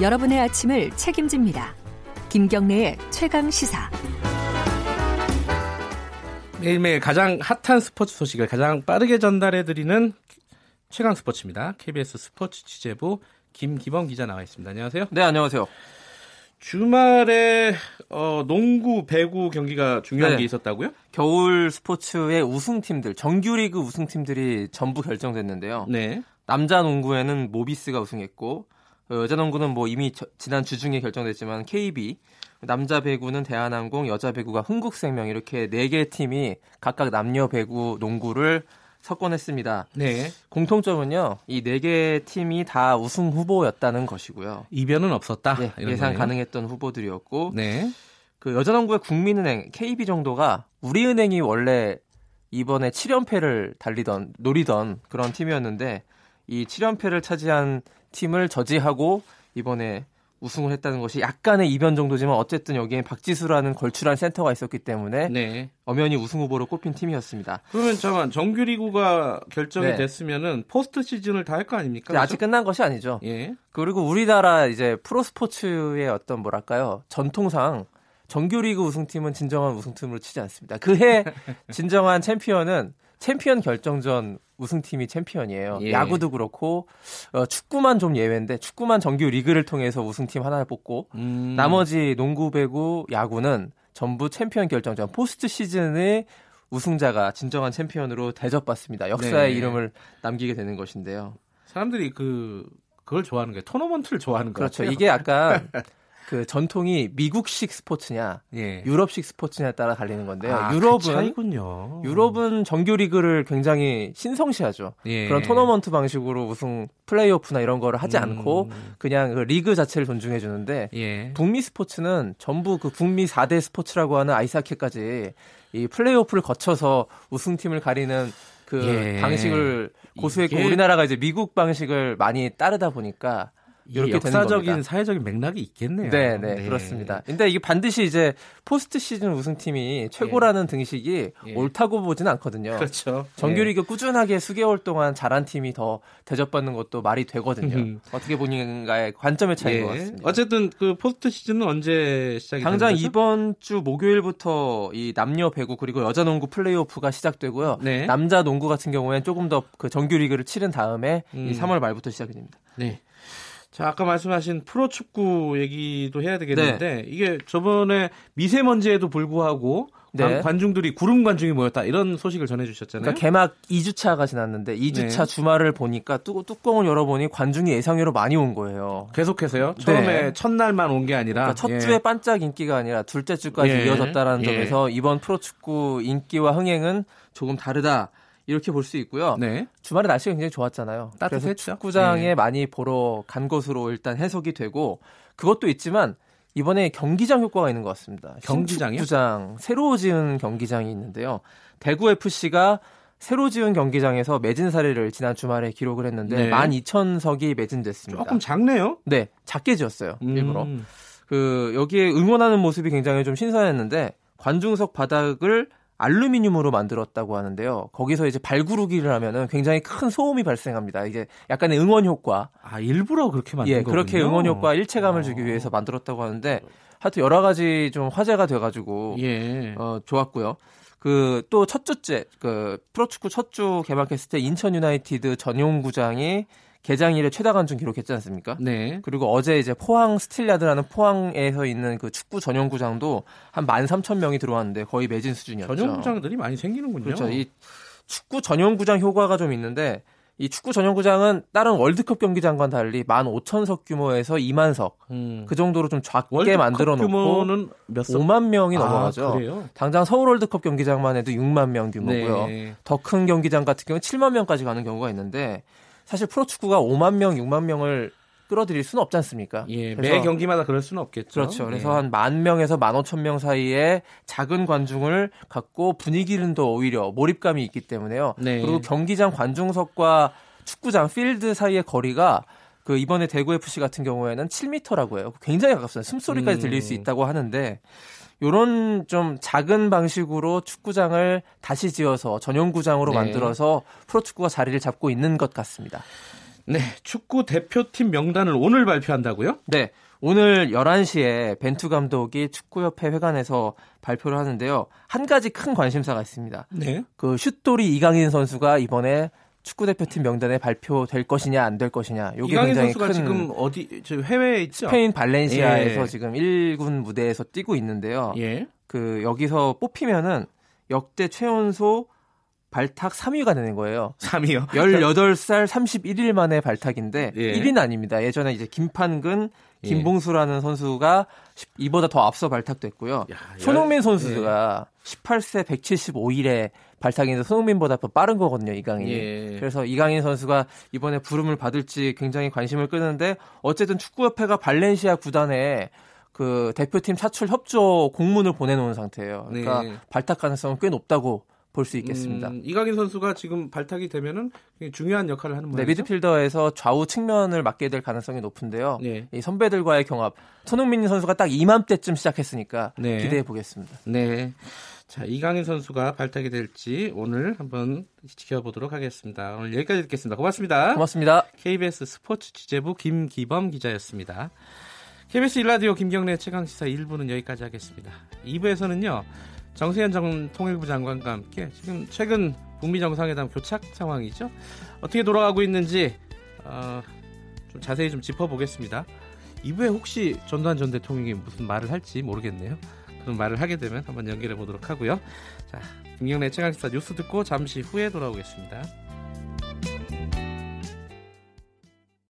여러분의 아침을 책임집니다. 김경래의 최강 시사. 매일매일 가장 핫한 스포츠 소식을 가장 빠르게 전달해드리는 최강 스포츠입니다. KBS 스포츠 취재부 김기범 기자 나와 있습니다. 안녕하세요. 네, 안녕하세요. 주말에 어, 농구, 배구 경기가 중요한 네. 게 있었다고요? 겨울 스포츠의 우승팀들, 정규리그 우승팀들이 전부 결정됐는데요. 네. 남자 농구에는 모비스가 우승했고 어, 여자 농구는 뭐 이미 저- 지난 주중에 결정됐지만 KB, 남자 배구는 대한항공, 여자 배구가 흥국생명 이렇게 네 개 팀이 각각 남녀 배구 농구를 석권했습니다. 네. 공통점은요, 이 네 개 팀이 다 우승 후보였다는 것이고요. 이변은 없었다. 네, 예상 거네요. 가능했던 후보들이었고 네. 그 여자농구의 국민은행 KB 정도가 우리은행이 원래 이번에 7연패를 달리던 노리던 그런 팀이었는데 이 7연패를 차지한 팀을 저지하고 이번에 우승을 했다는 것이 약간의 이변 정도지만 어쨌든 여기에 박지수라는 걸출한 센터가 있었기 때문에 네. 엄연히 우승 후보로 꼽힌 팀이었습니다. 그러면 잠깐 정규리그가 결정이 네. 됐으면 포스트 시즌을 다 할 거 아닙니까? 근데 아직 끝난 것이 아니죠. 예. 그리고 우리나라 이제 프로 스포츠의 어떤 뭐랄까요 전통상 정규리그 우승팀은 진정한 우승팀으로 치지 않습니다. 그해 진정한 챔피언은 챔피언 결정전 우승팀이 챔피언이에요. 예. 야구도 그렇고 어, 축구만 좀 예외인데 축구만 정규 리그를 통해서 우승팀 하나를 뽑고 음. 나머지 농구, 배구, 야구는 전부 챔피언 결정전 포스트 시즌의 우승자가 진정한 챔피언으로 대접받습니다. 역사에 네. 이름을 남기게 되는 것인데요. 사람들이 그 그걸 좋아하는 거예요. 토너먼트를 좋아하는 거예요. 그렇죠. 이게 약간 그 전통이 미국식 스포츠냐, 예. 유럽식 스포츠냐에 따라 갈리는 건데요. 아, 그 유럽은 차이군요. 유럽은 정규 리그를 굉장히 신성시하죠. 예. 그런 토너먼트 방식으로 우승 플레이오프나 이런 거를 하지 음. 않고 그냥 그 리그 자체를 존중해 주는데 예. 북미 스포츠는 전부 그 북미 4대 스포츠라고 하는 아이스하키까지 이 플레이오프를 거쳐서 우승팀을 가리는 그 예. 방식을 고수했고 우리나라가 이제 미국 방식을 많이 따르다 보니까 이렇게 역사적인. 사회적인 맥락이 있겠네요. 네, 네, 그렇습니다. 근데 이게 반드시 이제 포스트 시즌 우승팀이 최고라는 등식이 예. 옳다고 보지는 않거든요. 그렇죠. 정규리그 꾸준하게 수개월 동안 잘한 팀이 더 대접받는 것도 말이 되거든요. 음. 어떻게 보는가의 관점의 예. 차이인 것 예. 같습니다. 어쨌든 그 포스트 시즌은 언제 시작이 당장? 이번 주 목요일부터 이 남녀 배구 그리고 여자 농구 플레이오프가 시작되고요. 네. 남자 농구 같은 경우에는 조금 더 그 정규리그를 치른 다음에 음. 이 3월 말부터 시작이 됩니다. 네. 자, 아까 말씀하신 프로축구 얘기도 해야 되겠는데 네. 이게 저번에 미세먼지에도 불구하고 네. 관- 관중들이 구름 관중이 모였다 이런 소식을 전해 주셨잖아요. 그러니까 개막 2주차가 지났는데 2주차 네. 주말을 보니까 뚜, 뚜껑을 열어보니 관중이 예상외로 많이 온 거예요. 계속해서요. 처음에 네. 첫날만 온 게 아니라 그러니까 첫 예. 주에 반짝 인기가 아니라 둘째 주까지 예. 이어졌다라는 예. 점에서 이번 프로축구 인기와 흥행은 조금 다르다 이렇게 볼 수 있고요. 네. 주말에 날씨가 굉장히 좋았잖아요. 따뜻했죠. 축구장에 네. 많이 보러 간 것으로 일단 해석이 되고 그것도 있지만 이번에 경기장 효과가 있는 것 같습니다. 경기장이요? 신축구장 새로 지은 경기장이 있는데요. 대구 FC가 새로 지은 경기장에서 매진 사례를 지난 주말에 기록을 했는데 네. 12,000석이 매진됐습니다. 조금 작네요. 네, 작게 지었어요. 일부러. 음. 그 여기에 응원하는 모습이 굉장히 좀 신선했는데 관중석 바닥을 알루미늄으로 만들었다고 하는데요. 거기서 이제 발구르기를 하면은 굉장히 큰 소음이 발생합니다. 이게 약간의 응원 효과. 아 일부러 그렇게 만든 예, 거군요. 그렇게 응원 효과 일체감을 주기 어. 위해서 만들었다고 하는데 하여튼 여러 가지 좀 화제가 돼 가지고 예. 어 좋았고요. 그 또 첫 주째 그 프로축구 첫 주 개막했을 때 인천 유나이티드 전용 구장이 개장 일에 최다 관중 기록했지 않습니까? 네. 그리고 어제 이제 포항 스틸야드라는 포항에서 있는 그 축구 전용구장도 한 13,000명이 들어왔는데 거의 매진 수준이었죠. 전용구장들이 많이 생기는군요. 그렇죠. 이 축구 전용구장 효과가 좀 있는데 이 축구 전용구장은 다른 월드컵 경기장과는 달리 15,000석 규모에서 2만석 음. 그 정도로 좀 작게 만들어 놓고 규모는 몇 석? 5만 명이 아, 넘어가죠. 그래요? 당장 서울 월드컵 경기장만 해도 6만 명 규모고요. 네. 더큰 경기장 같은 경우는 7만 명까지 가는 경우가 있는데 사실 프로축구가 5만 명, 6만 명을 끌어들일 수는 없지 않습니까? 예, 매 경기마다 그럴 수는 없겠죠. 그렇죠. 그래서 예. 한만 명에서 만 오천 명 사이에 작은 관중을 갖고 분위기는 더 오히려 몰입감이 있기 때문에요. 네. 그리고 경기장 관중석과 축구장 필드 사이의 거리가 그 이번에 대구 FC 같은 경우에는 7m라고 해요. 굉장히 가깝습니다. 숨소리까지 음. 들릴 수 있다고 하는데 요런 좀 작은 방식으로 축구장을 다시 지어서 전용구장으로 네. 만들어서 프로축구가 자리를 잡고 있는 것 같습니다. 네, 축구 대표팀 명단을 오늘 발표한다고요? 네. 오늘 11시에 벤투 감독이 축구협회 회관에서 발표를 하는데요. 한 가지 큰 관심사가 있습니다. 네. 그 슛돌이 이강인 선수가 이번에 축구 대표팀 명단에 발표될 것이냐 안 될 것이냐. 요게 이강인 굉장히 선수가 큰 지금 어디 저 해외에 있죠? 스페인 발렌시아에서 예. 지금 1군 무대에서 뛰고 있는데요. 예. 그 여기서 뽑히면은 역대 최연소 발탁 3위가 되는 거예요. 3위요. 18살 31일 만에 발탁인데 예. 1위는 아닙니다. 예전에 이제 김판근, 예. 김봉수라는 선수가 이보다 더 앞서 발탁됐고요. 야, 손흥민 열- 선수가 18세 175일에 발탁인데 손흥민보다 더 빠른 거거든요, 이강인이. 예. 그래서 이강인 선수가 이번에 부름을 받을지 굉장히 관심을 끄는데 어쨌든 축구협회가 발렌시아 구단에 그 대표팀 차출 협조 공문을 보내놓은 상태예요. 그러니까 네. 발탁 가능성은 꽤 높다고 볼 수 있겠습니다. 음, 이강인 선수가 지금 발탁이 되면은 중요한 역할을 하는 네, 모양이죠. 미드필더에서 좌우 측면을 맡게 될 가능성이 높은데요. 네. 이 선배들과의 경합. 손흥민 선수가 딱 이맘때쯤 시작했으니까 네. 기대해 보겠습니다. 네. 자, 이강인 선수가 발탁이 될지 오늘 한번 지켜보도록 하겠습니다. 오늘 여기까지 듣겠습니다. 고맙습니다. 고맙습니다. KBS 스포츠 취재부 김기범 기자였습니다. KBS 일라디오 김경래 최강시사 1부는 여기까지 하겠습니다. 2부에서는요. 정세현 전 통일부 장관과 함께 지금 최근 북미 정상회담 교착 상황이죠. 어떻게 돌아가고 있는지 어, 좀 자세히 좀 짚어보겠습니다. 2부에 혹시 전두환 전 대통령이 무슨 말을 할지 모르겠네요. 그런 말을 하게 되면 한번 연결해 보도록 하고요. 자, 김경래 최강시사 뉴스 듣고 잠시 후에 돌아오겠습니다.